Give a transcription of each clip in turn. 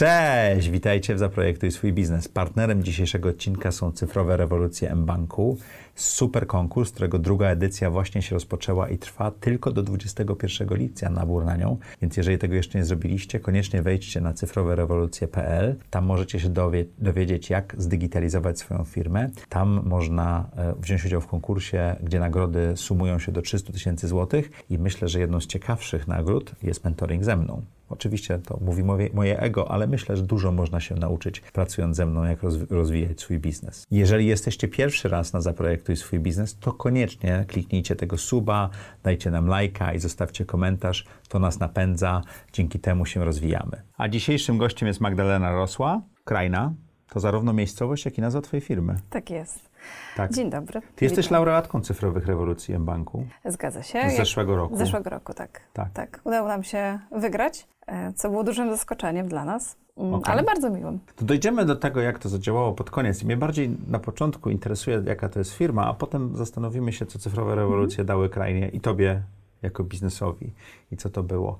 Cześć, witajcie w Zaprojektuj swój biznes. Partnerem dzisiejszego odcinka są cyfrowe rewolucje mBanku. Super konkurs, którego druga edycja właśnie się rozpoczęła i trwa tylko do 21 lipca nabór na nią. Więc jeżeli tego jeszcze nie zrobiliście, koniecznie wejdźcie na cyfrowerewolucje.pl. Tam możecie się dowie dowiedzieć, jak zdigitalizować swoją firmę. Tam można e, wziąć udział w konkursie, gdzie nagrody sumują się do 300 tysięcy złotych i myślę, że jedną z ciekawszych nagród jest mentoring ze mną. Oczywiście to mówi moje, moje, ego, ale myślę, że dużo można się nauczyć pracując ze mną, jak rozwijać swój biznes. Jeżeli jesteście pierwszy raz na Zaprojektuj swój biznes, to koniecznie kliknijcie tego suba, dajcie nam lajka i zostawcie komentarz. To nas napędza, dzięki temu się rozwijamy. A dzisiejszym gościem jest Magdalena Rosła, Krajna. To zarówno miejscowość, jak i nazwa Twojej firmy. Tak jest. Tak. Dzień dobry. Ty jesteś laureatką cyfrowych rewolucji M-Banku. Zgadza się. Z zeszłego roku. Z zeszłego roku, tak. tak. tak. Udało nam się wygrać, e, co było dużym zaskoczeniem dla nas. Mm, okay. Ale bardzo miłym. To dojdziemy do tego, jak to zadziałało pod koniec. I mnie bardziej na początku interesuje, jaka to jest firma, a potem zastanowimy się, co cyfrowe rewolucje mm. dały krainie i tobie jako biznesowi i co to było.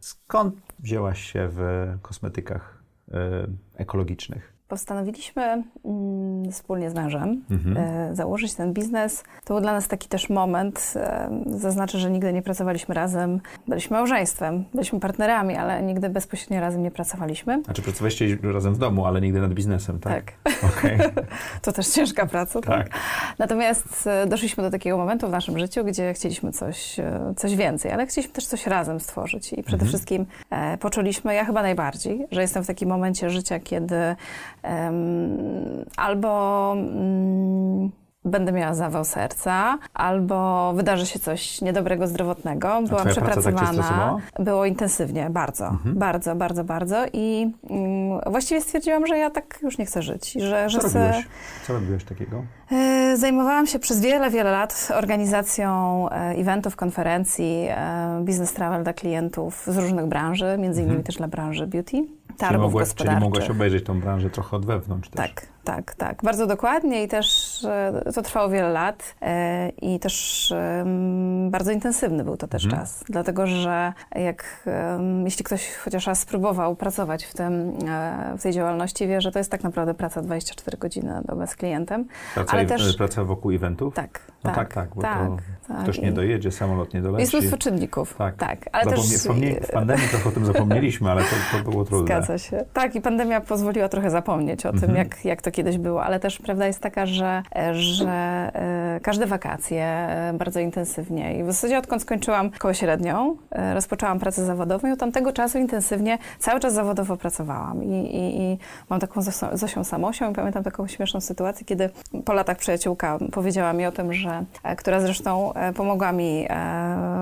Skąd wzięłaś się w kosmetykach um, ekologicznych? Postanowiliśmy mm, wspólnie z mężem mhm. e, założyć ten biznes. To był dla nas taki też moment. E, zaznaczę, że nigdy nie pracowaliśmy razem. Byliśmy małżeństwem, byliśmy partnerami, ale nigdy bezpośrednio razem nie pracowaliśmy. A czy pracowaliście razem w domu, ale nigdy nad biznesem, tak? Tak. Okay. to też ciężka praca. Tak. tak. Natomiast e, doszliśmy do takiego momentu w naszym życiu, gdzie chcieliśmy coś, coś więcej, ale chcieliśmy też coś razem stworzyć. I przede mhm. wszystkim poczuliśmy, ja chyba najbardziej, że jestem w takim momencie życia, kiedy albo mm, będę miała zawał serca, albo wydarzy się coś niedobrego zdrowotnego. Byłam tak przepracowana. Tak było intensywnie, bardzo, mhm. bardzo, bardzo, bardzo i mm, właściwie stwierdziłam, że ja tak już nie chcę żyć. Że, Co, że robiłeś? Co robiłeś takiego? E, zajmowałam się przez wiele, wiele lat organizacją e, eventów, konferencji, e, business travel dla klientów z różnych branży, między innymi mhm. też dla branży beauty targów czyli mogłaś, gospodarczych. Czyli mogłaś obejrzeć tą branżę trochę od wewnątrz też. Tak, tak, tak. Bardzo dokładnie i też e, to trwało wiele lat e, i też bardzo intensywny był to też mhm. czas. Dlatego, że jak jeśli ktoś chociaż raz spróbował pracować w, tym, e, w tej działalności, wie, że to jest tak naprawdę praca 24 godziny na dobę z klientem. Praca, ale też, praca wokół eventów? Tak. No tak, tak, tak bo tak, tak. ktoś nie dojedzie, samolot nie doleci. Jest mnóstwo czynników. Tak, tak. Ale Zapomnie, też... W pandemii trochę o tym zapomnieliśmy, ale to, to było trudne. Zgadza się. Tak, i pandemia pozwoliła trochę zapomnieć o tym, mhm. jak, jak to kiedyś było, ale też prawda jest taka, że, że e, każde wakacje e, bardzo intensywnie i w zasadzie odkąd skończyłam szkołę średnią, e, rozpoczęłam pracę zawodową i od tamtego czasu intensywnie cały czas zawodowo pracowałam i, i, i mam taką Zosią Samosią i pamiętam taką śmieszną sytuację, kiedy po latach przyjaciółka powiedziała mi o tym, że która zresztą pomogła mi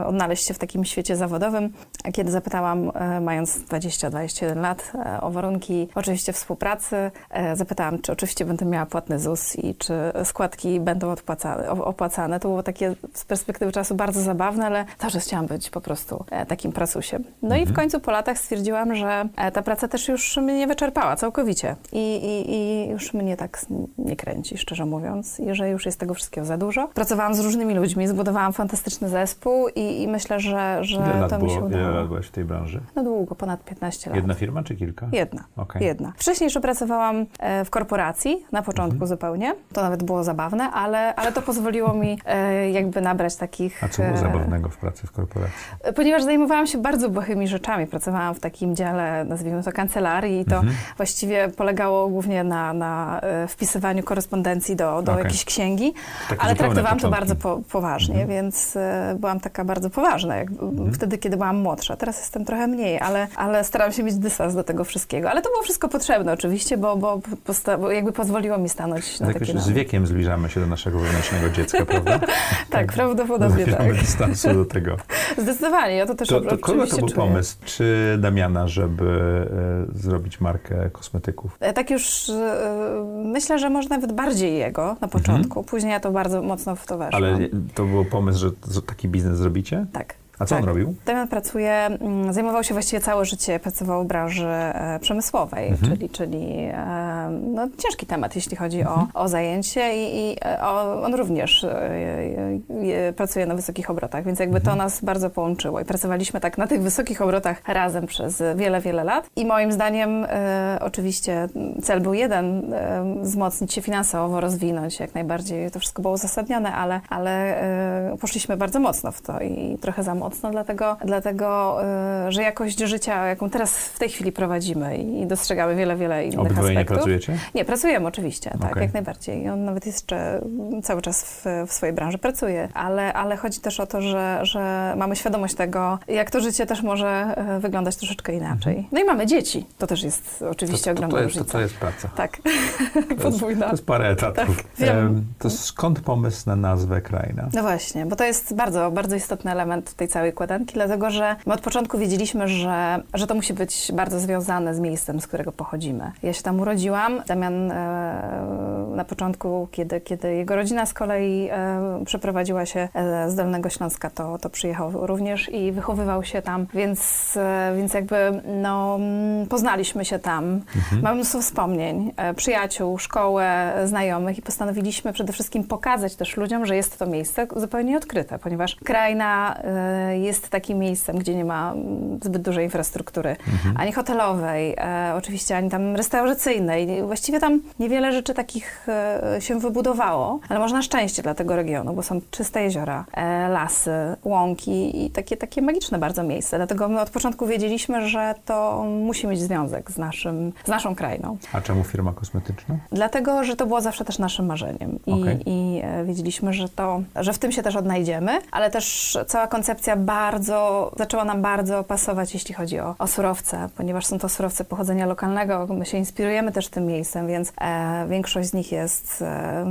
odnaleźć się w takim świecie zawodowym, kiedy zapytałam, mając 20-21 lat, o warunki oczywiście współpracy. E, zapytałam, czy oczywiście będę miała płatny ZUS i czy składki będą odpłacane, opłacane. To było takie z perspektywy czasu bardzo zabawne, ale też chciałam być po prostu e, takim pracusiem. No mhm. i w mhm. końcu po latach stwierdziłam, że e, ta praca też już mnie nie wyczerpała całkowicie i, i, i już mnie tak nie kręci, szczerze mówiąc, i że już jest tego wszystkiego za dużo. Pracowałam z różnymi ludźmi, zbudowałam fantastyczny zespół i, i myślę, że, że to mi się udało. Ile lat byłaś w tej branży? No długo, ponad 15 lat. Jedna firma czy kilka? Jedna. Okay. Jedna. Wcześniej jeszcze pracowałam e, w korporacji, na początku mhm. zupełnie. To nawet było zabawne, ale, ale to pozwoliło mi e, jakby nabrać takich... A co było e, zabawnego w pracy w korporacji? Ponieważ zajmowałam się bardzo błahými rzeczami. Pracowałam w takim dziale, nazwijmy to kancelarii i to mhm. właściwie polegało głównie na, na wpisywaniu korespondencji do, do okay. jakiejś księgi, Takie ale traktowałam to bardzo po, poważnie, mhm. więc byłam taka bardzo poważna jak, mhm. wtedy, kiedy byłam młodsza. Teraz jestem trochę mniej, ale, ale staram się mieć dystans do tego wszystkiego. Ale to było wszystko potrzebne oczywiście, bo, bo, bo jakby pozwoliło mi stanąć na takie... Z wiekiem zbliżamy się do naszego wewnętrznego dziecka, prawda? tak, tak, prawdopodobnie tak. dystansu do tego. Zdecydowanie, ja to też to, to Kogo to był czuję. pomysł? Czy Damiana, żeby e, zrobić markę kosmetyków? E, tak już e, myślę, że może nawet bardziej jego na początku. Mhm. Później ja to bardzo mocno w to weszłam. Ale to był pomysł, że taki biznes zrobicie? Tak. A co on Tak. robił? Damian pracuje, mm, zajmował się właściwie całe życie, pracował w branży e, przemysłowej, Mhm. czyli, czyli e, no, ciężki temat, jeśli chodzi Mhm. o, o zajęcie i, i e, o, on również e, pracuje na wysokich obrotach, więc jakby Mhm. to nas bardzo połączyło i pracowaliśmy tak na tych wysokich obrotach razem przez wiele, wiele lat i moim zdaniem oczywiście cel był jeden, wzmocnić się finansowo, rozwinąć jak najbardziej, to wszystko było uzasadnione, ale, ale poszliśmy bardzo mocno w to i trochę za mocno, dlatego, dlatego e, że jakość życia, jaką teraz w tej chwili prowadzimy i dostrzegamy wiele, wiele innych Obydwoje nie aspektów. pracujecie? Nie, pracujemy oczywiście, tak, Okej. jak najbardziej. I on nawet jeszcze cały czas w, w swojej branży pracuje, ale, ale chodzi też o to, że, że mamy świadomość tego, jak to życie też może e, wyglądać troszeczkę inaczej. No i mamy dzieci. To też jest oczywiście Mhm. to, to, ogromna to, jest, to, różnica. to jest praca. Tak, To jest, podwójna. to jest parę etatów. Tak, wiem. Em, to skąd pomysł na nazwę Kraina? No właśnie, bo to jest bardzo, bardzo istotny element tej całej układanki, dlatego że my od początku wiedzieliśmy, że, że to musi być bardzo związane z miejscem, z którego pochodzimy. Ja się tam urodziłam. Damian e, na początku, kiedy, kiedy jego rodzina z kolei e, przeprowadziła się e, z Dolnego Śląska, to, to przyjechał również i wychowywał się tam, więc, więc jakby no, mm, poznaliśmy się tam. Mamy mnóstwo wspomnień, przyjaciół, szkołę, znajomych i postanowiliśmy przede wszystkim pokazać też ludziom, że jest to miejsce zupełnie odkryte, ponieważ kraina jest takim miejscem, gdzie nie ma mm, zbyt dużej infrastruktury, ani hotelowej, e, oczywiście ani tam restauracyjnej. Właściwie tam niewiele rzeczy takich e, się wybudowało, ale można szczęście dla tego regionu, bo są czyste jeziora, e, lasy, łąki i takie, takie magiczne bardzo miejsce. Dlatego my od początku wiedzieliśmy, że to musi mieć związek z, naszym, z naszą krainą. A czemu firma kosmetyczna? Dlatego, że to było zawsze też naszym marzeniem i, Okej. i wiedzieliśmy, że, to, że w tym się też odnajdziemy, ale też cała koncepcja bardzo, zaczęła nam bardzo pasować, jeśli chodzi o, o surowce, ponieważ są to surowce pochodzenia lokalnego, my się inspirujemy też tym miejscem, więc e, większość z nich jest e,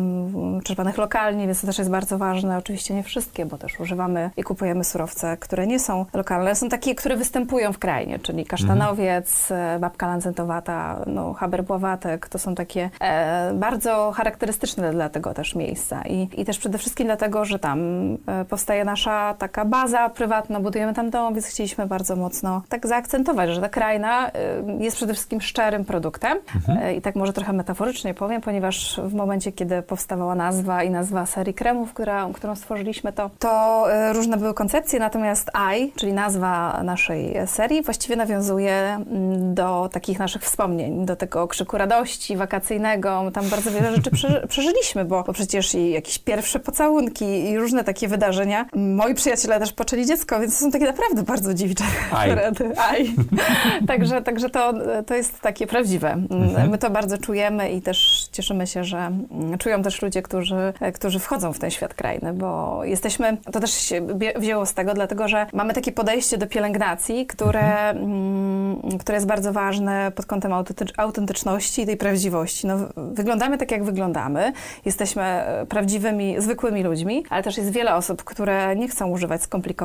czerpanych lokalnie, więc to też jest bardzo ważne. Oczywiście nie wszystkie, bo też używamy i kupujemy surowce, które nie są lokalne, są takie, które występują w krainie, czyli kasztanowiec, e, babka lancentowata, no, haberbławatek, to są takie e, bardzo charakterystyczne dla tego też miejsca. I, i też przede wszystkim dlatego, że tam e, powstaje nasza taka baza prywatna, budujemy tam dom, więc chcieliśmy bardzo mocno tak zaakcentować, że ta kraina e, jest przede wszystkim szczerym produktem e, i tak może trochę metaforycznie powiem, ponieważ w momencie, kiedy powstawała nazwa i nazwa serii kremów, która, którą stworzyliśmy, to, to e, różne były koncepcje, natomiast I, czyli nazwa naszej serii, właściwie nawiązuje mm, do takich naszych wspomnień, do tego krzyku radości wakacyjnego. Tam bardzo wiele rzeczy przeży- przeżyliśmy, bo, bo przecież i jakieś pierwsze pocałunki i różne takie wydarzenia. Moi przyjaciele też poczęli dziecko, więc to są takie naprawdę bardzo dziwcze Aj. rady. Aj. także także to, to jest takie prawdziwe. Mhm. My to bardzo czujemy i też cieszymy się, że czują też ludzie, którzy, którzy wchodzą w ten świat krajny, bo jesteśmy, to też się wzięło z tego, dlatego że mamy takie podejście do pielęgnacji, które, mm, które jest bardzo ważne pod kątem autentycz- autentyczności i tej prawdziwości. No, wyglądamy tak, jak wyglądamy. Jesteśmy e, prawdziwymi, zwykłymi ludźmi, ale też jest wiele osób, które nie chcą używać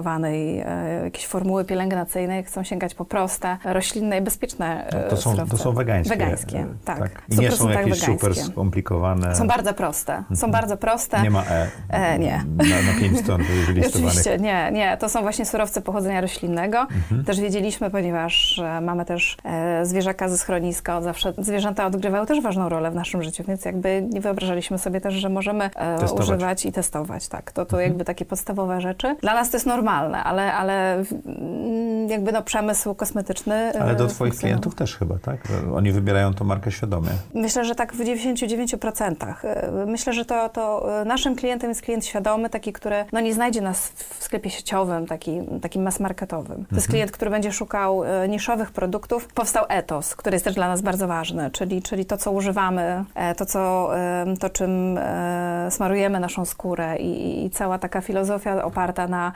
skomplikowanej e, jakiejś formuły pielęgnacyjnej, chcą sięgać po proste, roślinne i bezpieczne e, To są, to są wegańskie. Wegańskie, e, tak. I nie 100% są jakieś super skomplikowane. Są bardzo proste. Są bardzo proste. Nie ma E. E, nie. Na, na pięć wylistowanych. Oczywiście, nie, nie. To są właśnie surowce pochodzenia roślinnego. Mhm. Też wiedzieliśmy, ponieważ e, mamy też e, zwierzaka ze schroniska, od zawsze zwierzęta odgrywały też ważną rolę w naszym życiu, więc jakby nie wyobrażaliśmy sobie też, że możemy e, Testować. używać i testować, tak. To, to Mhm. jakby takie podstawowe rzeczy. Dla nas to jest normalne, ale, ale mm, jakby no przemysł kosmetyczny... e, Ale do twoich klientów też chyba, tak? Oni wybierają tą markę świadomie. Myślę, że tak w 99%. E, Myślę, że to, to naszym klientem jest klient świadomy, taki, który no, nie znajdzie nas w sklepie sieciowym, taki, takim mass marketowym. To jest klient, który będzie szukał e, niszowych produktów. Powstał etos, który jest też dla nas bardzo ważny, czyli, czyli to, co używamy, to, co, to czym smarujemy naszą skórę i, i cała taka filozofia oparta na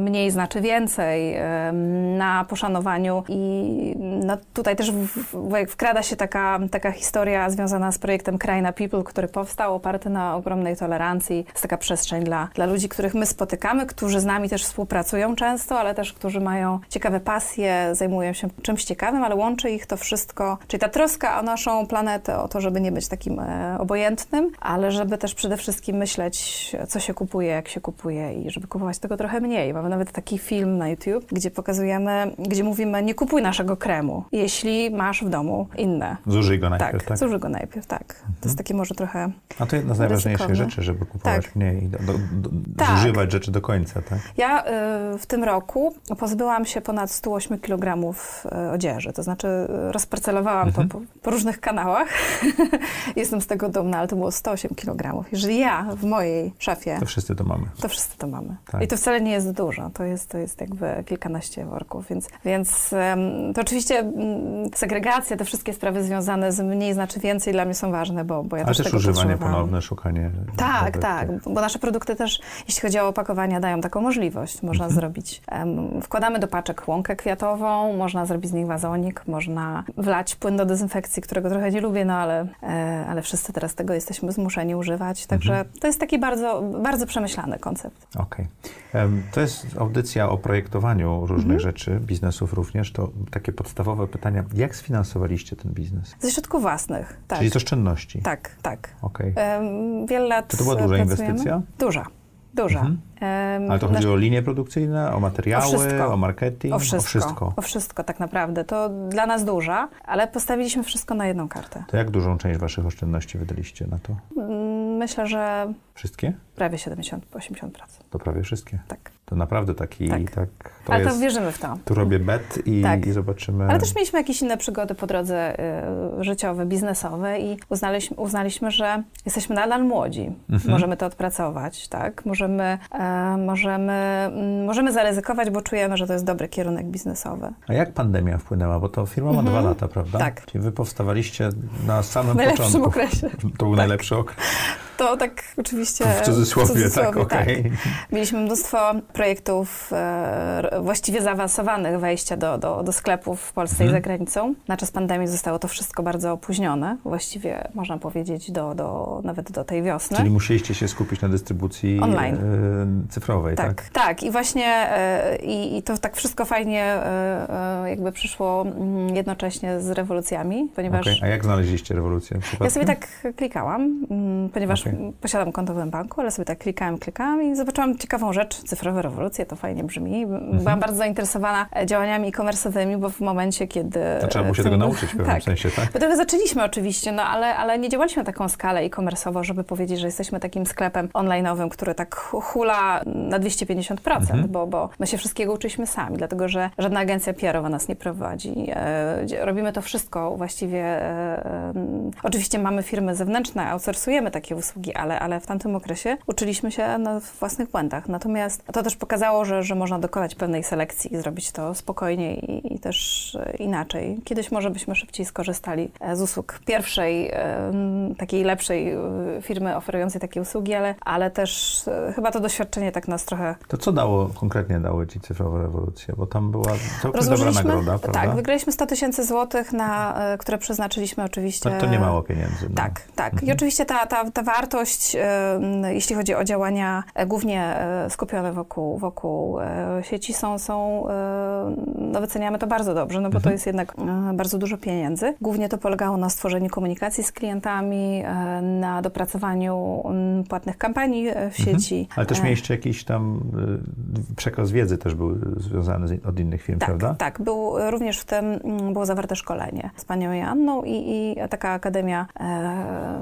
mniej znaczy więcej, na poszanowaniu i no, tutaj też w, wkrada się taka, taka historia związana z projektem Kraina People, który powstał oparty na ogromnej tolerancji. Jest taka przestrzeń dla, dla ludzi, których my spotykamy, którzy z nami też współpracują często, ale też którzy mają ciekawe pasje, zajmują się czymś ciekawym, ale łączy ich to wszystko, czyli ta troska o naszą planetę, o to, żeby nie być takim e, obojętnym, ale żeby też przede wszystkim myśleć, co się kupuje, jak się kupuje i żeby kupować tego trochę mniej. Mamy nawet taki film na YouTube, gdzie pokazujemy, gdzie mówimy, nie kupuj naszego kremu, jeśli masz w domu inne. Zużyj go najpierw, tak? tak? zużyj go najpierw, tak. Mhm. To jest takie może trochę A to jedna z najważniejszych rzeczy, żeby kupować tak. mniej, do, do, do, tak. zużywać rzeczy do końca, tak? Ja y, w tym roku pozbyłam się ponad 108 kg y, odzieży, to znaczy y, rozparcelowałam mhm. to po, po, różnych kanałach. Jestem z tego dumna, ale to było 108 kg. Jeżeli ja w mojej szafie... To wszyscy to mamy. To wszyscy to mamy. Tak. I to wcale nie jest dużo, to jest, to jest jakby kilkanaście worków, więc, więc to oczywiście mm, segregacja, te wszystkie sprawy związane z mniej znaczy więcej dla mnie są ważne, bo, bo ja Ale też, też używanie ponowne, szukanie... Tak, tak, bo nasze produkty też, jeśli chodzi o opakowania, dają taką możliwość. Można mhm. zrobić, um, wkładamy do paczek łąkę kwiatową, można zrobić z nich wazonik, można wlać płyn do dezynfekcji, którego trochę nie lubię, no ale, e, ale wszyscy teraz tego jesteśmy zmuszeni używać, także mhm. to jest taki bardzo, bardzo przemyślany koncept. Okej. Okay. Um, jest audycja o projektowaniu różnych mhm. rzeczy, biznesów również, to takie podstawowe pytania. Jak sfinansowaliście ten biznes? Ze środków własnych, tak. Czyli z oszczędności? Tak, tak. Okay. Um, wiele lat Czy to była duża pracujemy? inwestycja? Duża. Duża. Mhm. Ale to chodzi o linie produkcyjne, o materiały, o, o marketing? O wszystko, o wszystko. O wszystko tak naprawdę. To dla nas duża, ale postawiliśmy wszystko na jedną kartę. To jak dużą część waszych oszczędności wydaliście na to? Mm, myślę, że... Wszystkie? Prawie 70-80%. To prawie wszystkie? Tak. To naprawdę taki... Tak. tak to Ale jest, to wierzymy w to. Tu robię bet i, tak. i zobaczymy... Ale też mieliśmy jakieś inne przygody po drodze y, życiowe, biznesowe i uznaliśmy, uznaliśmy, że jesteśmy nadal młodzi. Mhm. Możemy to odpracować, tak? Możemy, e, możemy, mm, możemy zaryzykować, bo czujemy, że to jest dobry kierunek biznesowy. A jak pandemia wpłynęła? Bo to firma ma mhm. dwa lata, prawda? Tak. Czyli wy powstawaliście na samym w początku. okresie. To był tak. najlepszy okres. To tak oczywiście... W cudzysłowie, w cudzysłowie tak, okej. Okay. Tak. Mieliśmy mnóstwo projektów e, właściwie zaawansowanych wejścia do, do, do sklepów w Polsce hmm. i mhm. za granicą. Na czas pandemii zostało to wszystko bardzo opóźnione. Właściwie można powiedzieć do, do, nawet do tej wiosny. Czyli musieliście się skupić na dystrybucji online. E, cyfrowej, tak? Tak, tak. I właśnie e, i, i to tak wszystko fajnie e, e jakby przyszło mm, jednocześnie z rewolucjami, ponieważ... Okay. A jak znaleźliście rewolucję? Ja sobie tak klikałam, mm, ponieważ okay. Posiadam konto w banku, ale sobie tak klikałam, klikałam i zobaczyłam ciekawą rzecz, cyfrowe rewolucje, to fajnie brzmi. Mhm. Byłam bardzo zainteresowana e, działaniami e-commerce'owymi, bo w momencie, kiedy... To trzeba było się tego nauczyć w pewnym tak. sensie, tak? My trochę zaczęliśmy oczywiście, no ale, ale nie działaliśmy na taką skalę e-commerce'ową, żeby powiedzieć, że jesteśmy takim sklepem online'owym, który tak hula na 250%, mhm. bo, bo my się wszystkiego uczyliśmy sami, dlatego że żadna agencja PR-owa nas nie prowadzi. E, robimy to wszystko właściwie. E, e, oczywiście mamy firmy zewnętrzne, outsourcujemy takie usługi, ale, ale w tamtym okresie uczyliśmy się na własnych błędach. Natomiast to też pokazało, że, że można dokonać pewnej selekcji i zrobić to spokojnie i, i też inaczej. Kiedyś może byśmy szybciej skorzystali z usług pierwszej, takiej lepszej firmy oferującej takie usługi, ale, ale też chyba to doświadczenie tak nas trochę... To co dało, konkretnie dało Ci cyfrowa rewolucja? Bo tam była całkiem dobra nagroda, prawda? Tak, wygraliśmy 100 tysięcy złotych, na, które przeznaczyliśmy oczywiście... To, to nie mało pieniędzy. No. Tak, tak. Mhm. I oczywiście ta, ta, ta wartość, jeśli chodzi o działania e, głównie e, skupione wokół, wokół e, sieci są, są no wyceniamy to bardzo dobrze, no bo mhm. to jest jednak bardzo dużo pieniędzy. Głównie to polegało na stworzeniu komunikacji z klientami, na dopracowaniu płatnych kampanii w mhm. sieci. Mhm. Ale też mieliście jakiś tam przekaz wiedzy też był związany z, od innych firm, tak, prawda? Tak, był również w tym było zawarte szkolenie z panią Joanną i, i taka akademia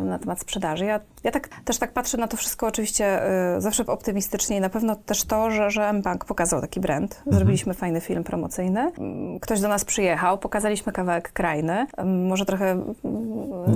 na temat sprzedaży. Ja, ja tak, też tak patrzę na to wszystko oczywiście y, zawsze optymistycznie i na pewno też to, że, że M-Bank pokazał taki brand. Mhm. Zrobiliśmy fajny film promocyjny. Ktoś do nas przyjechał, pokazaliśmy kawałek krajny. Może trochę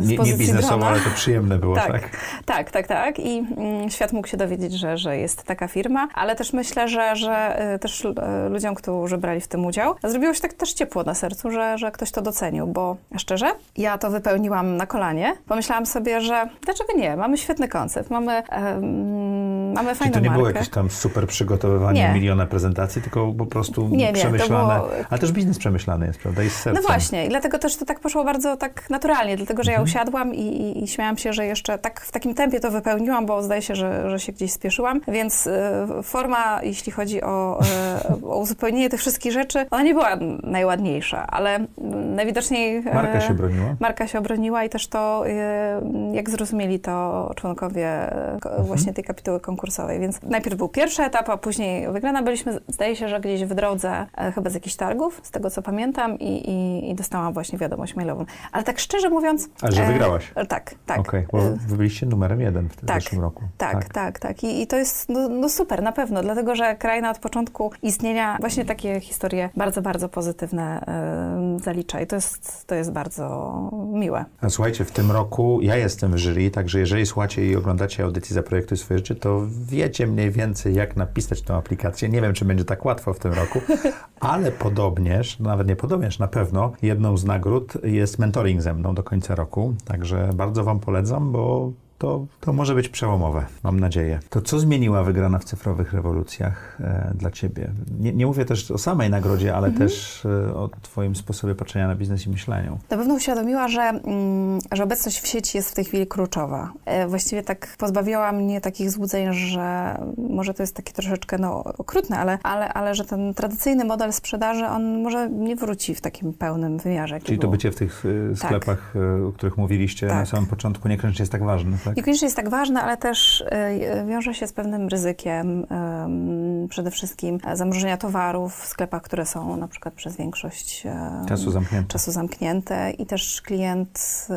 z nie, nie biznesowo, ale to przyjemne było, tak? Tak, tak, tak. tak. I mm, świat mógł się dowiedzieć, że, że jest taka firma, ale też myślę, że, że y, też y, ludziom, którzy brali w tym udział, zrobiło się tak też ciepło na sercu, że, że ktoś to docenił, bo szczerze, ja to wypełniłam na kolanie. Pomyślałam sobie, że dlaczego nie? Mamy świetny koncept, mamy, um, mamy fajną Czyli to nie markę. było jakieś tam super przygotowywanie nie. miliona prezentacji, tylko po prostu nie, nie, przemyślane było... ale też biznes przemyślany jest, prawda? Jest sercem. No właśnie, i dlatego też to tak poszło bardzo tak naturalnie, dlatego że ja mhm. usiadłam i, i, i, śmiałam się, że jeszcze tak w takim tempie to wypełniłam, bo zdaje się, że, że się gdzieś spieszyłam, więc y, forma, jeśli chodzi o, y, o uzupełnienie tych wszystkich rzeczy, ona nie była najładniejsza, ale najwidoczniej... Marka się broniła. Marka się obroniła i też to, jak zrozumieli to członkowie mhm. właśnie tej kapituły konkursowej, więc najpierw był pierwszy etap, a później wygrana byliśmy, zdaje się, że gdzieś w drodze, chyba z jakichś targów, z tego co pamiętam i, i, i dostałam właśnie wiadomość mailową. Ale tak szczerze mówiąc... A że wygrałaś? E, tak, tak. Okej, okay, bo wy byliście numerem jeden w tym tak, zeszłym roku. Tak, tak, tak. tak. I, I, to jest no, no, super, na pewno, dlatego że kraina od początku istnienia właśnie takie historie bardzo, bardzo pozytywne y, zalicza i to jest, to jest bardzo miłe. A słuchajcie, w tym roku ja jestem w jury, także jeżeli słuchacie i oglądacie audycję Zaprojektuj swoje życie, to wiecie mniej więcej, jak napisać tą aplikację. Nie wiem, czy będzie tak łatwo w tym roku, ale podobnież, nawet nie podobnież, na pewno jedną z nagród jest mentoring ze mną do końca roku, także bardzo Wam polecam, bo to, to może być przełomowe, mam nadzieję. To co zmieniła wygrana w cyfrowych rewolucjach e, dla Ciebie? Nie, nie, mówię też o samej nagrodzie, ale mhm. też e, o Twoim sposobie patrzenia na biznes i myśleniu. Na pewno uświadomiła, że, mm, że obecność w sieci jest w tej chwili kluczowa. E, właściwie tak pozbawiła mnie takich złudzeń, że może to jest takie troszeczkę no, okrutne, ale, ale, ale że ten tradycyjny model sprzedaży, on może nie wróci w takim pełnym wymiarze. Czyli to bycie w tych e, sklepach, tak. o których mówiliście tak. na samym początku, niekoniecznie jest tak ważne tak? Niekoniecznie jest tak ważne, ale też y, wiąże się z pewnym ryzykiem. Przede wszystkim zamrożenia towarów w sklepach, które są na przykład przez większość czasu zamknięte. Czasu zamknięte i też klient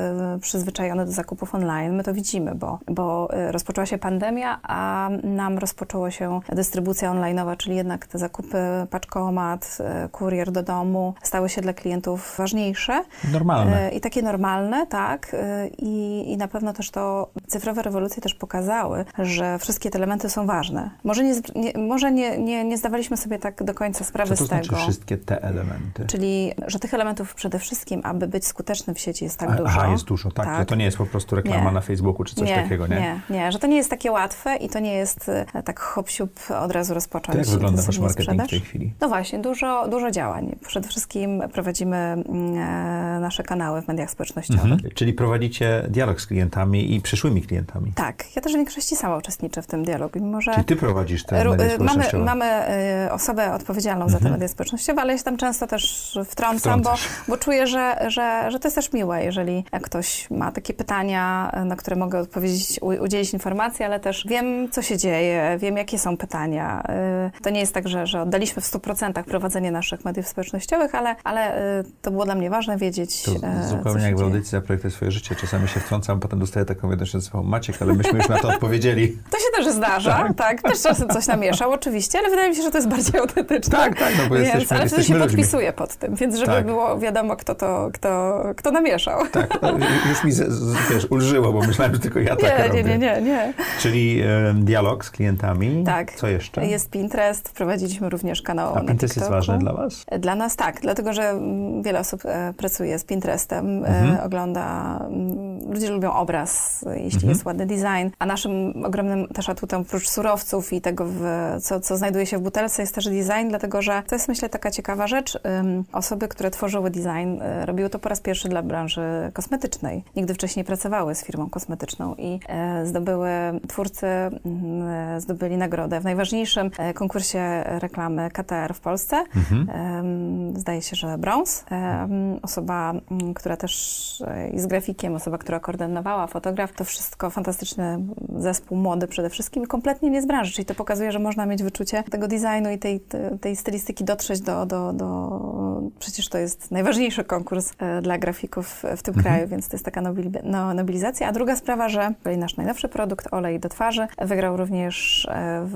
przyzwyczajony do zakupów online. My to widzimy, bo, bo rozpoczęła się pandemia, a nam rozpoczęło się dystrybucja online'owa, czyli jednak te zakupy, paczkomat, kurier do domu stały się dla klientów ważniejsze. Normalne. I takie normalne, tak. I, i na pewno też to cyfrowe rewolucje też pokazały, że wszystkie te elementy są ważne. Może nie, nie może nie, nie, nie, zdawaliśmy sobie tak do końca sprawy Co to z tego. Znaczy wszystkie te elementy? Czyli, że tych elementów przede wszystkim, aby być skutecznym w sieci jest tak dużo. Aha, jest dużo, tak. tak. To nie jest po prostu reklama nie. na Facebooku czy coś takiego, nie? Nie, nie, że to nie jest takie łatwe i to nie jest e, tak hop od razu rozpocząć. To jak wygląda wasz marketing sprzedaż? w tej chwili? No właśnie, dużo, dużo działań. Przede wszystkim prowadzimy mm, e, nasze kanały w mediach społecznościowych. Mhm. Czyli prowadzicie dialog z klientami i przyszłymi klientami. Tak, ja też w większości sama uczestniczę w tym dialogu, mimo że... Czyli ty prowadzisz te media y, mamy, mamy y, osobę odpowiedzialną mhm. za te mhm. media społecznościowe, ale ja się tam często też wtrącam, bo, bo czuję, że, że, że to jest też miłe, jeżeli ktoś ma takie pytania, na które mogę odpowiedzieć, udzielić informacji, ale też wiem, co się dzieje, wiem, jakie są pytania. Y, to nie jest tak, że, że oddaliśmy w 100% prowadzenie naszych mediów społecznościowych, ale, ale to było dla mnie ważne wiedzieć, to zupełnie jak w audycji Zaprojektuj swoje życie. Czasami się wtrącam, potem dostaję taką wiadomość, że Maciek, ale myśmy już na to odpowiedzieli. To się też zdarza, tak. tak. Też czasem coś namieszał oczywiście, ale wydaje mi się, że to jest bardziej autentyczne. Tak, tak, no bo więc, jesteśmy, Ale wtedy się ludźmi. podpisuje pod tym, więc żeby tak. było wiadomo, kto to, kto, kto namieszał. Tak, no, już mi, wiesz, ulżyło, bo myślałem, że tylko ja nie, tak nie, Nie, nie, nie. Czyli e, dialog z klientami. Tak. Co jeszcze? Jest Pinterest, wprowadziliśmy również kanał A Pinterest jest ważny dla was? Dla nas tak, dlatego, że mm, wiele osób e, pracuje z Pinterestem, e, mhm. ogląda, mm, ludzie lubią obraz, jeśli mhm. jest ładny design, a naszym ogromnym też atutem, oprócz surowców i tego, w, co, co znajduje się w butelce, jest też design, dlatego że to jest, myślę, taka ciekawa rzecz. Osoby, które tworzyły design, y, robiły to po raz pierwszy dla branży kosmetycznej. Nigdy wcześniej pracowały z firmą kosmetyczną i e, zdobyły, twórcy e, zdobyli nagrodę w najważniejszym konkursie reklamy KTR w Polsce. Mhm. Zdaje się, że brąz. Osoba, mm, która też jest grafikiem, osoba, która koordynowała, fotograf, to wszystko fantastyczny zespół młody przede wszystkim i kompletnie nie z branży, czyli to pokazuje, że można mieć wyczucie tego designu i tej, tej stylistyki, dotrzeć do, do, do... Przecież to jest najważniejszy konkurs e, dla grafików w tym mhm. kraju, więc to jest taka no, nobilizacja. A druga sprawa, że nasz najnowszy produkt, olej do twarzy, wygrał również e, w,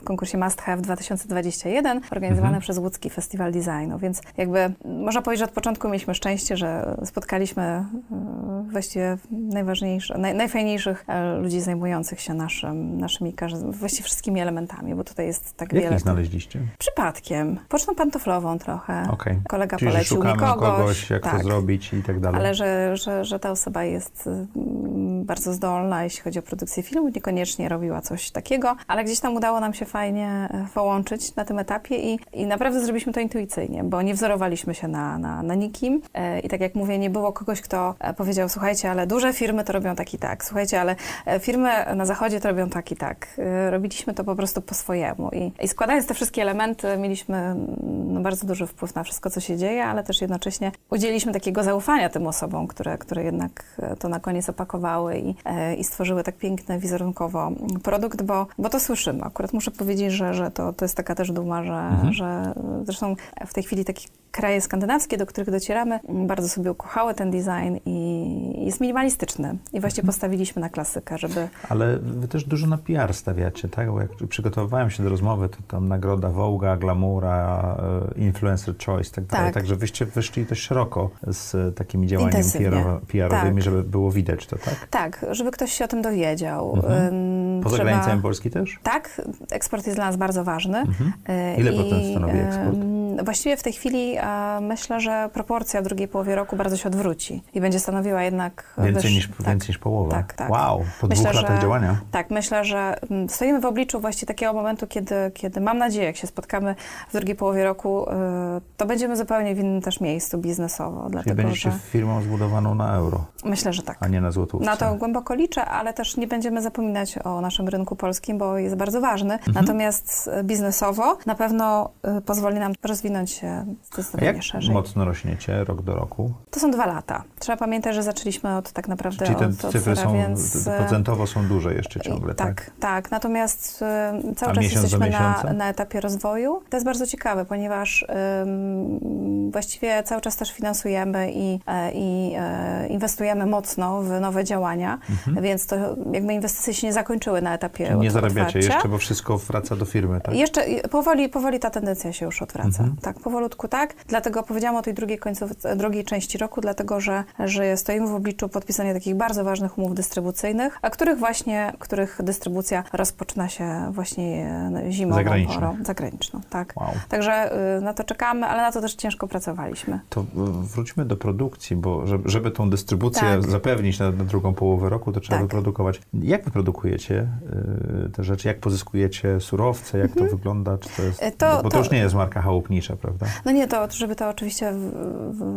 w konkursie Must Have 2021, organizowany mhm. przez Łódzki Festiwal Designu, więc jakby można powiedzieć, że od początku mieliśmy szczęście, że spotkaliśmy e, właściwie najważniejszych, naj, najfajniejszych ludzi zajmujących się naszym, naszymi, właściwie wszystkimi elementami, bo tutaj jest tak Jak wiele. Jak znaleźliście? Przypadkiem. Pocztą pantoflową trochę. Okay. Kolega Czyli, polecił mi kogoś. kogoś jak tak. to zrobić i tak dalej. Ale że, że, że ta osoba jest mm, bardzo zdolna, jeśli chodzi o produkcję filmu, niekoniecznie robiła coś takiego, ale gdzieś tam udało nam się fajnie e, połączyć na tym etapie i, i naprawdę zrobiliśmy to intuicyjnie, bo nie wzorowaliśmy się na, na, na nikim e, i tak jak mówię, nie było kogoś, kto e, powiedział, słuchajcie, ale duże firmy to robią tak i tak, słuchajcie, ale firmy na zachodzie to robią tak i tak. Robiliśmy to po prostu po swojemu i, i składając te wszystkie elementy, mieliśmy no, bardzo duży wpływ na wszystko, co się dzieje, ale też jednocześnie udzieliliśmy takiego zaufania tym osobom, które, które jednak to na koniec opakowały i, i stworzyły tak piękny wizerunkowo produkt, bo, bo to słyszymy. Akurat muszę powiedzieć, że, że to, to jest taka też duma, że, mhm. że zresztą w tej chwili takie kraje skandynawskie, do których docieramy, bardzo sobie ukochały ten design i jest minimalistyczny. I właśnie mhm. postawiliśmy na klasykę, żeby... Ale wy też dużo na PR stawiacie, tak? Bo jak przygotowywałem się do rozmowy, to tam nagroda Vogue, Glamoura, e, Influencer Choice tak dalej. Tak. Także wyście wyszli dość szeroko z takimi działaniami PR-owymi, tak. żeby było widać to, tak? Tak, żeby ktoś się o tym dowiedział. Mhm. Poza Trzeba... granicami Polski też? Tak, eksport jest dla nas bardzo ważny. Mhm. E, Ile I, procent stanowi eksport? Właściwie w tej chwili myślę, że proporcja w drugiej połowie roku bardzo się odwróci i będzie stanowiła jednak... Więcej, niż, tak, więcej niż połowę? Tak, tak. Wow, po myślę, dwóch latach że, działania? Tak, myślę, że mm, stoimy w obliczu właściwie takiego momentu, kiedy, kiedy mam nadzieję, jak się spotkamy w drugiej połowie roku, y, to będziemy zupełnie w innym też miejscu biznesowo. Czyli dlatego, będziecie że... firmą zbudowaną na euro? Myślę, że tak. A nie na złotówce? Na to głęboko liczę, ale też nie będziemy zapominać o naszym rynku polskim, bo jest bardzo ważny. Mhm. Natomiast biznesowo na pewno y, pozwoli nam rozwinąć się zdecydowanie jak szerzej. mocno rośniecie rok do roku? To są dwa lata. Trzeba pamiętać, że zaczęliśmy od tak naprawdę Czyli te od, cyfry od są, więc... procentowo są duże jeszcze ciągle, tak? Tak, tak. Natomiast y, cały A czas jesteśmy na, na etapie rozwoju. To jest bardzo ciekawe, ponieważ właściwie cały czas też finansujemy i, e, i y, inwestujemy mocno w nowe działania, mhm. więc to jakby inwestycje się nie zakończyły na etapie Czyli nie zarabiacie jeszcze, bo wszystko wraca do firmy, tak? Jeszcze powoli, powoli ta tendencja się już odwraca. Mhm. Tak, powolutku tak. Dlatego powiedziałam o tej drugiej, końcówce, drugiej części roku, dlatego że, że stoimy w obliczu podpisania takich bardzo ważnych umów dystrybucyjnych, a których właśnie, których dystrybucja rozpoczyna się właśnie e, zimową Zagraniczną. Zagraniczną, tak. Wow. Także y, na to czekamy, ale na to też ciężko pracowaliśmy. To y, wróćmy do produkcji, bo żeby, tą dystrybucję tak. zapewnić na, na, drugą połowę roku, to trzeba tak. wyprodukować. Jak wyprodukujecie y, te rzeczy? Jak pozyskujecie surowce? Jak mhm. to wygląda? Czy to jest, e, to, bo to, to już nie jest marka chałupnicza, prawda? No nie, to żeby to oczywiście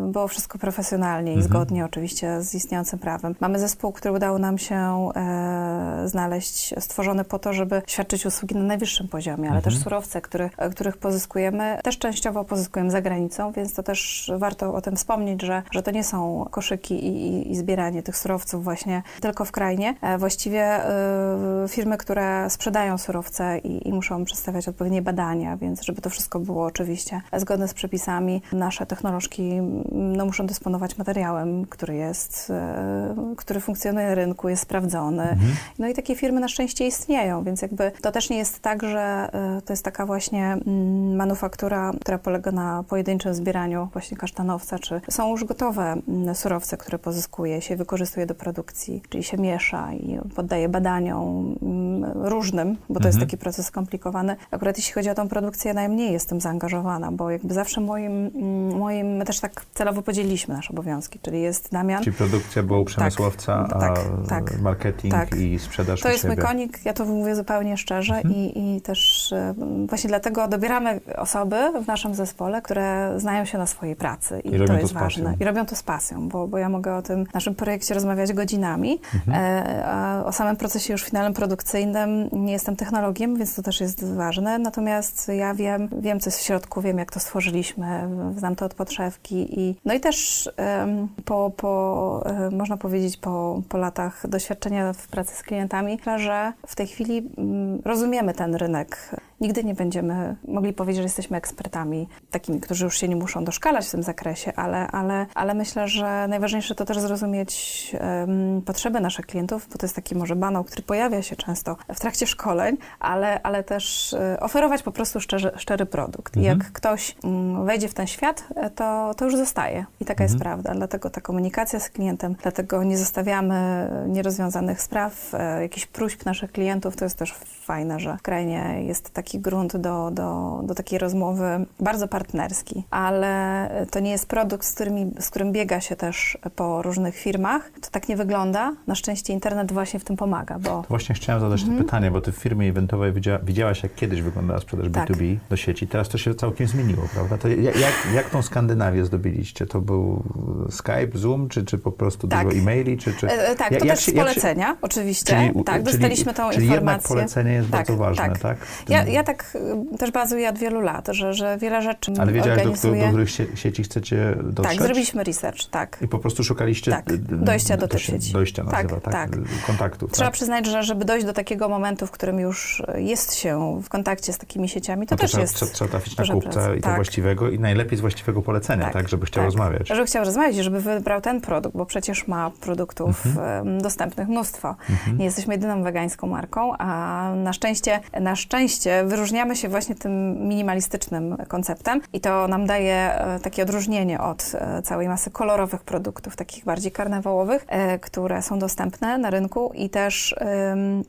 było wszystko profesjonalnie i mhm. zgodnie oczywiście z istniejącym prawem. Mamy zespół, który udało nam się e, znaleźć, stworzony po to, żeby świadczyć usługi na najwyższym poziomie, ale mhm. też surowce, który, których pozyskujemy, też częściowo pozyskujemy za granicą, więc to też warto o tym wspomnieć, że, że to nie są koszyki i, i, i zbieranie tych surowców właśnie tylko w krainie. E, właściwie e, firmy, które sprzedają surowce i, i muszą przedstawiać odpowiednie badania, więc żeby to wszystko było oczywiście zgodne z przepisami, nasze technolożki no, muszą dysponować materiałem, który jest, e, który funkcjonuje na rynku, jest sprawdzony. Mhm. No i takie firmy na szczęście istnieją, więc jakby to też nie jest tak, że e, to jest taka właśnie mm, manufaktura, która polega na pojedynczym zbieraniu właśnie kasztanowca, czy są już gotowe mm, surowce, które pozyskuje się, wykorzystuje do produkcji, czyli się miesza i poddaje badaniom mm, różnym, bo to mhm. jest taki proces skomplikowany. Akurat jeśli chodzi o tą produkcję, najmniej jestem zaangażowana, bo jakby zawsze moim, moim my też tak celowo podzieliliśmy nasze obowiązki, czyli jest Damian. Czyli produkcja była u tak, przemysłowca, tak, a tak, marketing tak. i sprzedaż To jest siebie. mój konik, ja to mówię zupełnie szczerze mhm. i, i też właśnie dlatego dobieramy osoby w naszym zespole, które znają się na swojej pracy i, I to jest to ważne. I robią to z pasją, bo, bo ja mogę o tym naszym projekcie rozmawiać godzinami, mhm. E, a o samym procesie już finalnym produkcyjnym nie jestem technologiem, więc to też jest ważne, natomiast ja wiem, wiem co jest w środku, wiem jak to stworzyliśmy, znam to od podszewki i no i też po, po można powiedzieć po, po latach doświadczenia w pracy z klientami, że w tej chwili mm, rozumiemy ten rynek Nigdy nie będziemy mogli powiedzieć, że jesteśmy ekspertami, takimi, którzy już się nie muszą doszkalać w tym zakresie, ale, ale, ale myślę, że najważniejsze to też zrozumieć um, potrzeby naszych klientów, bo to jest taki może banał, który pojawia się często w trakcie szkoleń, ale, ale też e, oferować po prostu szczery, szczery produkt. Mhm. Jak ktoś um, wejdzie w ten świat, e, to, to już zostaje. I taka mhm. jest prawda. Dlatego ta komunikacja z klientem, dlatego nie zostawiamy nierozwiązanych spraw, e, jakichś próśb naszych klientów. To jest też fajne, że w krainie jest taki taki grunt do, do, do takiej rozmowy bardzo partnerski, ale to nie jest produkt, z, którymi, z którym biega się też po różnych firmach. To tak nie wygląda. Na szczęście internet właśnie w tym pomaga, bo... Właśnie chciałem zadać mhm. to pytanie, bo ty w firmie eventowej widzia, widziałaś, jak kiedyś wyglądała sprzedaż tak. B2B do sieci. Teraz to się całkiem zmieniło, prawda? To jak, jak tą Skandynawię zdobyliście? To był Skype, Zoom, czy, czy po prostu tak. dużo e-maili? Czy, czy... E, tak, to jak też się, z polecenia, się... oczywiście. Czyli, tak, dostaliśmy tą czyli informację. Czyli polecenie jest tak, bardzo ważne, tak? tak? Ja, ja tak y, też bazuję od wielu lat, że, że wiele rzeczy Ale wiedziałeś, organizuję. do, do, do których sieci chcecie dotrzeć? Tak, zrobiliśmy research, tak. I po prostu szukaliście tak, dojścia do tych sieci. Dojścia nazywa, tak, tak, tak. kontaktów. Trzeba tak? przyznać, że żeby dojść do takiego momentu, w którym już jest się w kontakcie z takimi sieciami, to, no to też trzeba, jest trzeba, trafić na kupca i to tak. właściwego i najlepiej z właściwego polecenia, tak, tak żeby chciał tak. rozmawiać. Żeby chciał rozmawiać i żeby wybrał ten produkt, bo przecież ma produktów mhm. dostępnych mnóstwo. Mhm. Nie jesteśmy jedyną wegańską marką, a na szczęście, na szczęście wyróżniamy się właśnie tym minimalistycznym konceptem i to nam daje e, takie odróżnienie od e, całej masy kolorowych produktów, takich bardziej karnawałowych, e, które są dostępne na rynku i też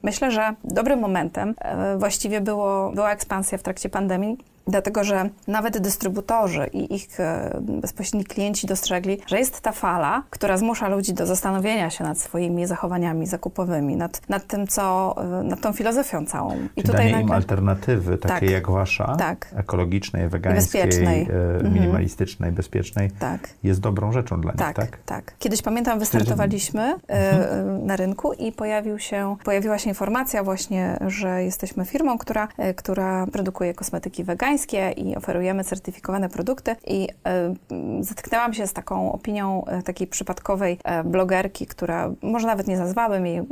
myślę, że dobrym momentem właściwie było, była ekspansja w trakcie pandemii, Dlatego, że nawet dystrybutorzy i ich e, bezpośredni klienci dostrzegli, że jest ta fala, która zmusza ludzi do zastanowienia się nad swoimi zachowaniami zakupowymi, nad, nad tym, co, e, nad tą filozofią całą. I Czyli tutaj nagle... im alternatywy, takie tak, jak wasza, tak. ekologicznej, wegańskiej, bezpiecznej. E, mhm. minimalistycznej, bezpiecznej, tak. jest dobrą rzeczą dla nich, tak? Tak, tak. Kiedyś pamiętam, wystartowaliśmy mhm. na rynku i pojawił się, pojawiła się informacja właśnie, że jesteśmy firmą, która, która produkuje kosmetyki wegańskie, i oferujemy certyfikowane produkty. I y, zetknęłam się z taką opinią y, takiej przypadkowej y, blogerki, która, może nawet nie nazwałabym jej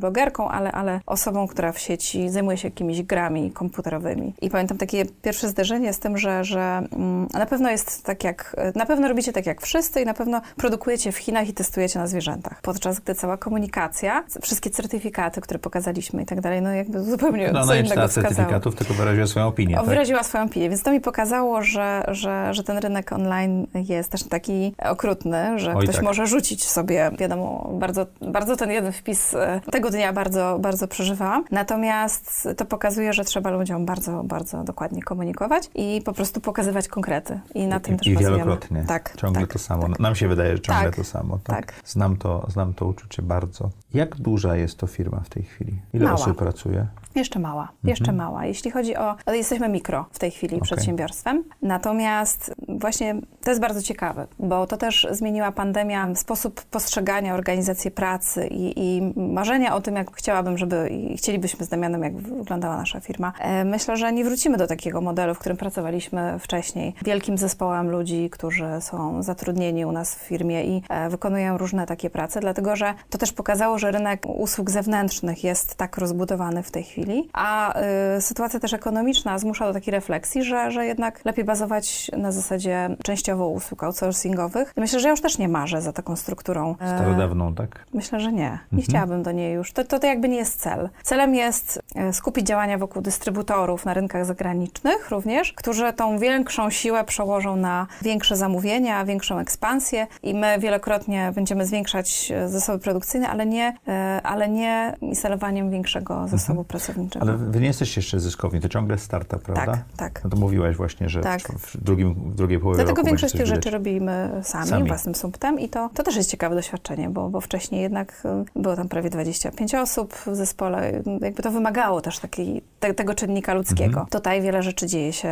blogerką, ale, ale osobą, która w sieci zajmuje się jakimiś grami komputerowymi. I pamiętam takie pierwsze zderzenie z tym, że, że mm, na pewno jest tak jak, na pewno robicie tak jak wszyscy i na pewno produkujecie w Chinach i testujecie na zwierzętach. Podczas gdy cała komunikacja, wszystkie certyfikaty, które pokazaliśmy i tak dalej, no jakby zupełnie no, co innego certyfikatów, tylko wyraziła swoją opinię. O, tak? Wyraziła swoją opinię, więc to mi pokazało, że, że, że ten rynek online jest też taki okrutny, że Oj, ktoś tak. może rzucić sobie, wiadomo, bardzo, bardzo ten jeden wpis e, tego dnia bardzo, bardzo przeżywałam. Natomiast to pokazuje, że trzeba ludziom bardzo, bardzo dokładnie komunikować i po prostu pokazywać konkrety. I na tym I, też I wielokrotnie. Tak, ciągle tak, to samo. Tak. Nam się wydaje, że ciągle tak, to samo. Tak? tak. Znam, to, znam to uczucie bardzo. Jak duża jest to firma w tej chwili? Ile Mała. osób pracuje? Jeszcze mała, mhm. jeszcze mała. Jeśli chodzi o. Jesteśmy mikro w tej chwili okay. przedsiębiorstwem. Natomiast właśnie to jest bardzo ciekawe, bo to też zmieniła pandemia sposób postrzegania organizacji pracy i, i marzenia o tym, jak chciałabym, żeby i chcielibyśmy z Damianem, jak wyglądała nasza firma. E, myślę, że nie wrócimy do takiego modelu, w którym pracowaliśmy wcześniej. Wielkim zespołem ludzi, którzy są zatrudnieni u nas w firmie i e, wykonują różne takie prace, dlatego że to też pokazało, że rynek usług zewnętrznych jest tak rozbudowany w tej chwili a y, sytuacja też ekonomiczna zmusza do takiej refleksji, że, że jednak lepiej bazować na zasadzie częściowo usług outsourcingowych. I myślę, że ja już też nie marzę za taką strukturą. E, Starodawną, tak? Myślę, że nie. Nie mhm. chciałabym do niej już. To, to, to jakby nie jest cel. Celem jest e, skupić działania wokół dystrybutorów na rynkach zagranicznych również, którzy tą większą siłę przełożą na większe zamówienia, większą ekspansję i my wielokrotnie będziemy zwiększać e, zasoby produkcyjne, ale nie, ale nie instalowaniem większego zasobu mhm. pracowniczego pracowniczego. Ale wy nie jesteście jeszcze zyskowni, to ciągle startup, prawda? Tak, tak. No to mówiłaś właśnie, że tak. w, drugim, w drugiej połowie Dlatego większość tych rzeczy robimy sami, sami, własnym sumptem i to, to też jest ciekawe doświadczenie, bo, bo wcześniej jednak y, było tam prawie 25 osób w zespole. Jakby to wymagało też takiej, te, tego czynnika ludzkiego. Mhm. Tutaj wiele rzeczy dzieje się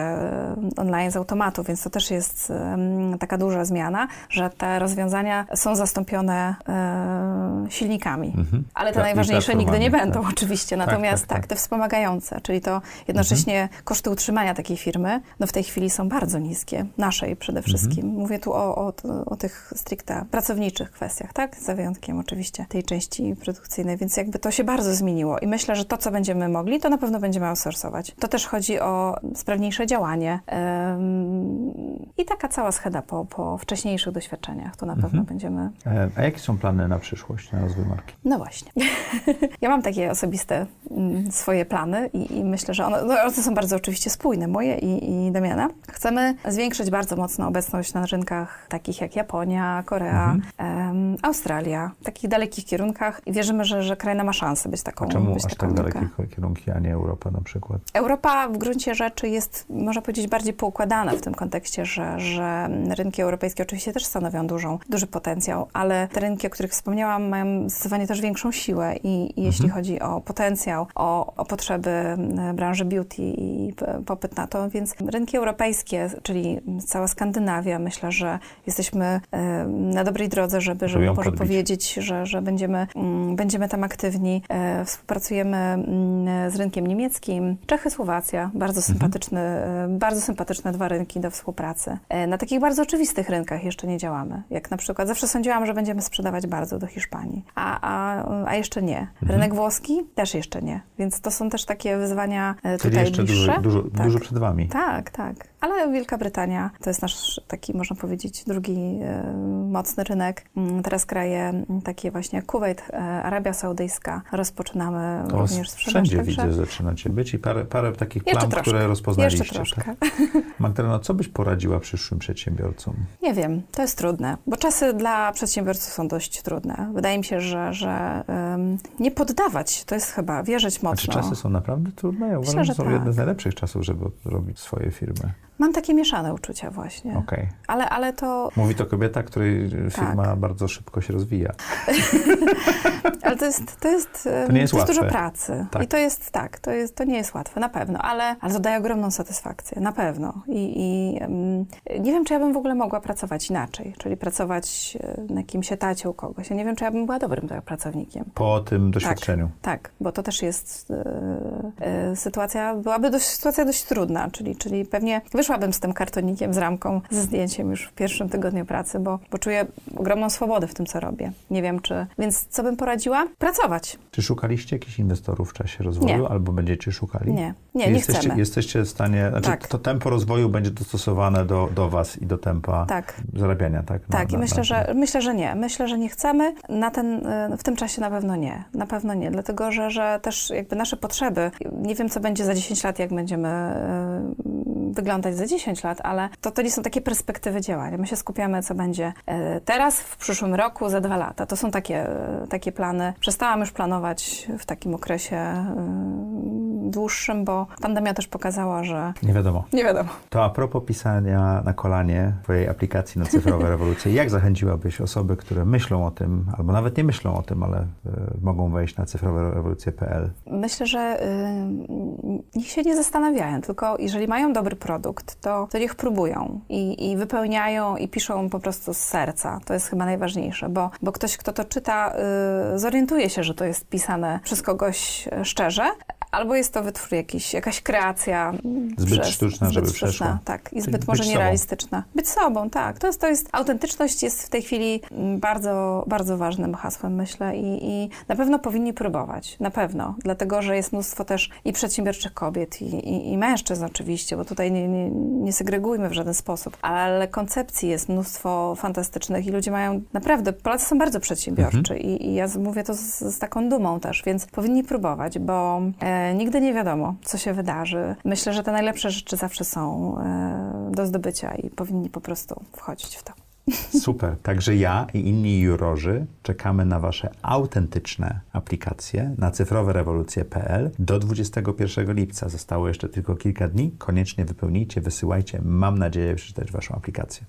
y, online z automatu, więc to też jest um, taka duża zmiana, że te rozwiązania są zastąpione um, silnikami. Mhm. Ale te najważniejsze nigdy nie będą tak. oczywiście. Tak, Natomiast tak, tak, tak, te wspomagające, czyli to jednocześnie mhm. koszty utrzymania takiej firmy, no w tej chwili są bardzo niskie, naszej przede wszystkim. Mhm. Mówię tu o, o, o tych stricte pracowniczych kwestiach, tak? Za wyjątkiem oczywiście tej części produkcyjnej, więc jakby to się bardzo zmieniło i myślę, że to, co będziemy mogli, to na pewno będziemy outsourcować. To też chodzi o sprawniejsze działanie i taka cała scheda po, po wcześniejszych doświadczeniach, to na mhm. pewno będziemy... E, a jakie są plany na przyszłość, na rozwój marki? No właśnie. ja mam takie osobiste mm, swoje plany i, i myślę, że one, no one, są bardzo oczywiście spójne, moje i, i Damiana. Chcemy zwiększyć bardzo mocno obecność na rynkach takich jak Japonia, Korea, mhm. Australia, w takich dalekich kierunkach i wierzymy, że, że Ukraina ma szansę być taką A czemu być aż taką tak dalekie kierunki, a nie Europa na przykład? Europa w gruncie rzeczy jest, można powiedzieć, bardziej poukładana w tym kontekście, że, że rynki europejskie oczywiście też stanowią dużą, duży potencjał, ale te rynki, o których wspomniałam, mają zdecydowanie też większą siłę i, i jeśli Mhm. chodzi o potencjał, o, o potrzeby m, branży beauty i p- popyt na to, więc rynki europejskie, czyli cała Skandynawia, myślę, że jesteśmy e, na dobrej drodze, żeby, żeby może powiedzieć, że, że będziemy, mm, będziemy tam aktywni. E, Współpracujemy mm, z rynkiem niemieckim. Czechy, Słowacja, bardzo sympatyczny, e, bardzo sympatyczne dwa rynki do współpracy. Na takich bardzo oczywistych rynkach jeszcze nie działamy. Jak na przykład, zawsze sądziłam, że będziemy sprzedawać bardzo do Hiszpanii, a, a, a jeszcze nie. Rynek włoski też jeszcze nie. Więc to są też takie wyzwania Czyli tutaj jeszcze bliższe. Tak. dużo przed wami. Tak, tak. Ale Wielka Brytania to jest nasz taki, można powiedzieć, drugi e, mocny rynek. Mm, Teraz kraje takie właśnie jak Kuwait, e, Arabia Saudyjska rozpoczynamy was również sprzedaż. wszędzie także widzę, zaczynacie być i parę, parę takich Jeszcze plam, troszkę. które rozpoznaliście. Jeszcze troszkę. Tak? Magdaleno, co byś poradziła przyszłym przedsiębiorcom? Nie wiem, to jest trudne, bo czasy dla przedsiębiorców są dość trudne. Wydaje mi się, że, że em, nie poddawać, to jest chyba wierzyć A mocno. czy czasy są naprawdę trudne? Ja uważam, że że są tak. jedne z najlepszych czasów, żeby robić swoje firmy. Mam takie mieszane uczucia właśnie. Okej. Ale, ale to, Mówi to kobieta, której firma Tak. bardzo szybko się rozwija. Ale to jest, to jest, To nie jest łatwe. dużo pracy. Tak. I to jest tak, to, jest, to nie jest łatwe, na pewno, ale, ale to daje ogromną satysfakcję, na pewno. I, i em, nie wiem, czy ja bym w ogóle mogła pracować inaczej, czyli pracować e, na jakimś etacie u kogoś. Ja nie wiem, czy ja bym była dobrym tak, pracownikiem. Po tym doświadczeniu. Tak, bo to też jest e, e, sytuacja, byłaby dość, sytuacja dość trudna, czyli, czyli pewnie wyszłabym z tym kartonikiem, z ramką, ze zdjęciem już w pierwszym tygodniu pracy, bo, bo czuję ogromną swobodę w tym, co robię. Nie wiem, czy... Więc co bym poradziła? Pracować. Czy szukaliście jakichś inwestorów w czasie rozwoju, Nie. albo będziecie szukali? Nie, nie, nie jesteście, chcemy. Jesteście w stanie, znaczy Tak. to tempo rozwoju będzie dostosowane do, do was i do tempa Tak. zarabiania, tak? Na- Tak, i na- myślę, na że, myślę, że nie. Myślę, że nie chcemy. Na ten, e, w tym czasie na pewno nie. Na pewno nie, dlatego że, że też jakby nasze potrzeby, nie wiem, co będzie za 10 lat, jak będziemy e, wyglądać za 10 lat, ale to, to nie są takie perspektywy działania. My się skupiamy, co będzie e, teraz, w przyszłym roku, za dwa lata. To są takie, e, takie plany. Przestałam już planować w takim okresie e, dłuższym, bo pandemia też pokazała, że Nie wiadomo. nie wiadomo. To a propos pisania na kolanie twojej aplikacji na cyfrowe rewolucje, jak zachęciłabyś osoby, które myślą o tym, albo nawet nie myślą o tym, ale y, mogą wejść na cyfrowerewolucje.pl? Myślę, że y, niech się nie zastanawiają, tylko jeżeli mają dobry produkt, to, to niech próbują i, i wypełniają i piszą po prostu z serca. To jest chyba najważniejsze, bo, bo ktoś, kto to czyta, y, zorientuje się, że to jest pisane przez kogoś e, szczerze, albo jest to wytwór jakiś, jakaś kreacja. mm, Zbyt sztuczna, żeby sztuczna, przeszła. Tak, i Czyli zbyt być może sobą. nierealistyczna. Być sobą, tak. To jest, to jest, autentyczność jest w tej chwili mm, bardzo, bardzo ważnym hasłem, myślę, i, i na pewno powinni próbować, na pewno, dlatego, że jest mnóstwo też i przedsiębiorczych kobiet, i, i, i mężczyzn oczywiście, bo tutaj nie, nie, nie segregujmy w żaden sposób, ale koncepcji jest mnóstwo fantastycznych i ludzie mają, naprawdę, Polacy są bardzo przedsiębiorczy i, i ja mówię to z, z taką dumą też, więc powinni próbować, bo e, nigdy nie wiadomo, co się wydarzy. Myślę, że te najlepsze rzeczy zawsze są e, do zdobycia i powinni po prostu wchodzić w to. Super. Także ja i inni jurorzy czekamy na wasze autentyczne aplikacje na cyfrowerewolucje.pl do 21 lipca. Zostało jeszcze tylko kilka dni. Koniecznie wypełnijcie, wysyłajcie. Mam nadzieję przeczytać waszą aplikację.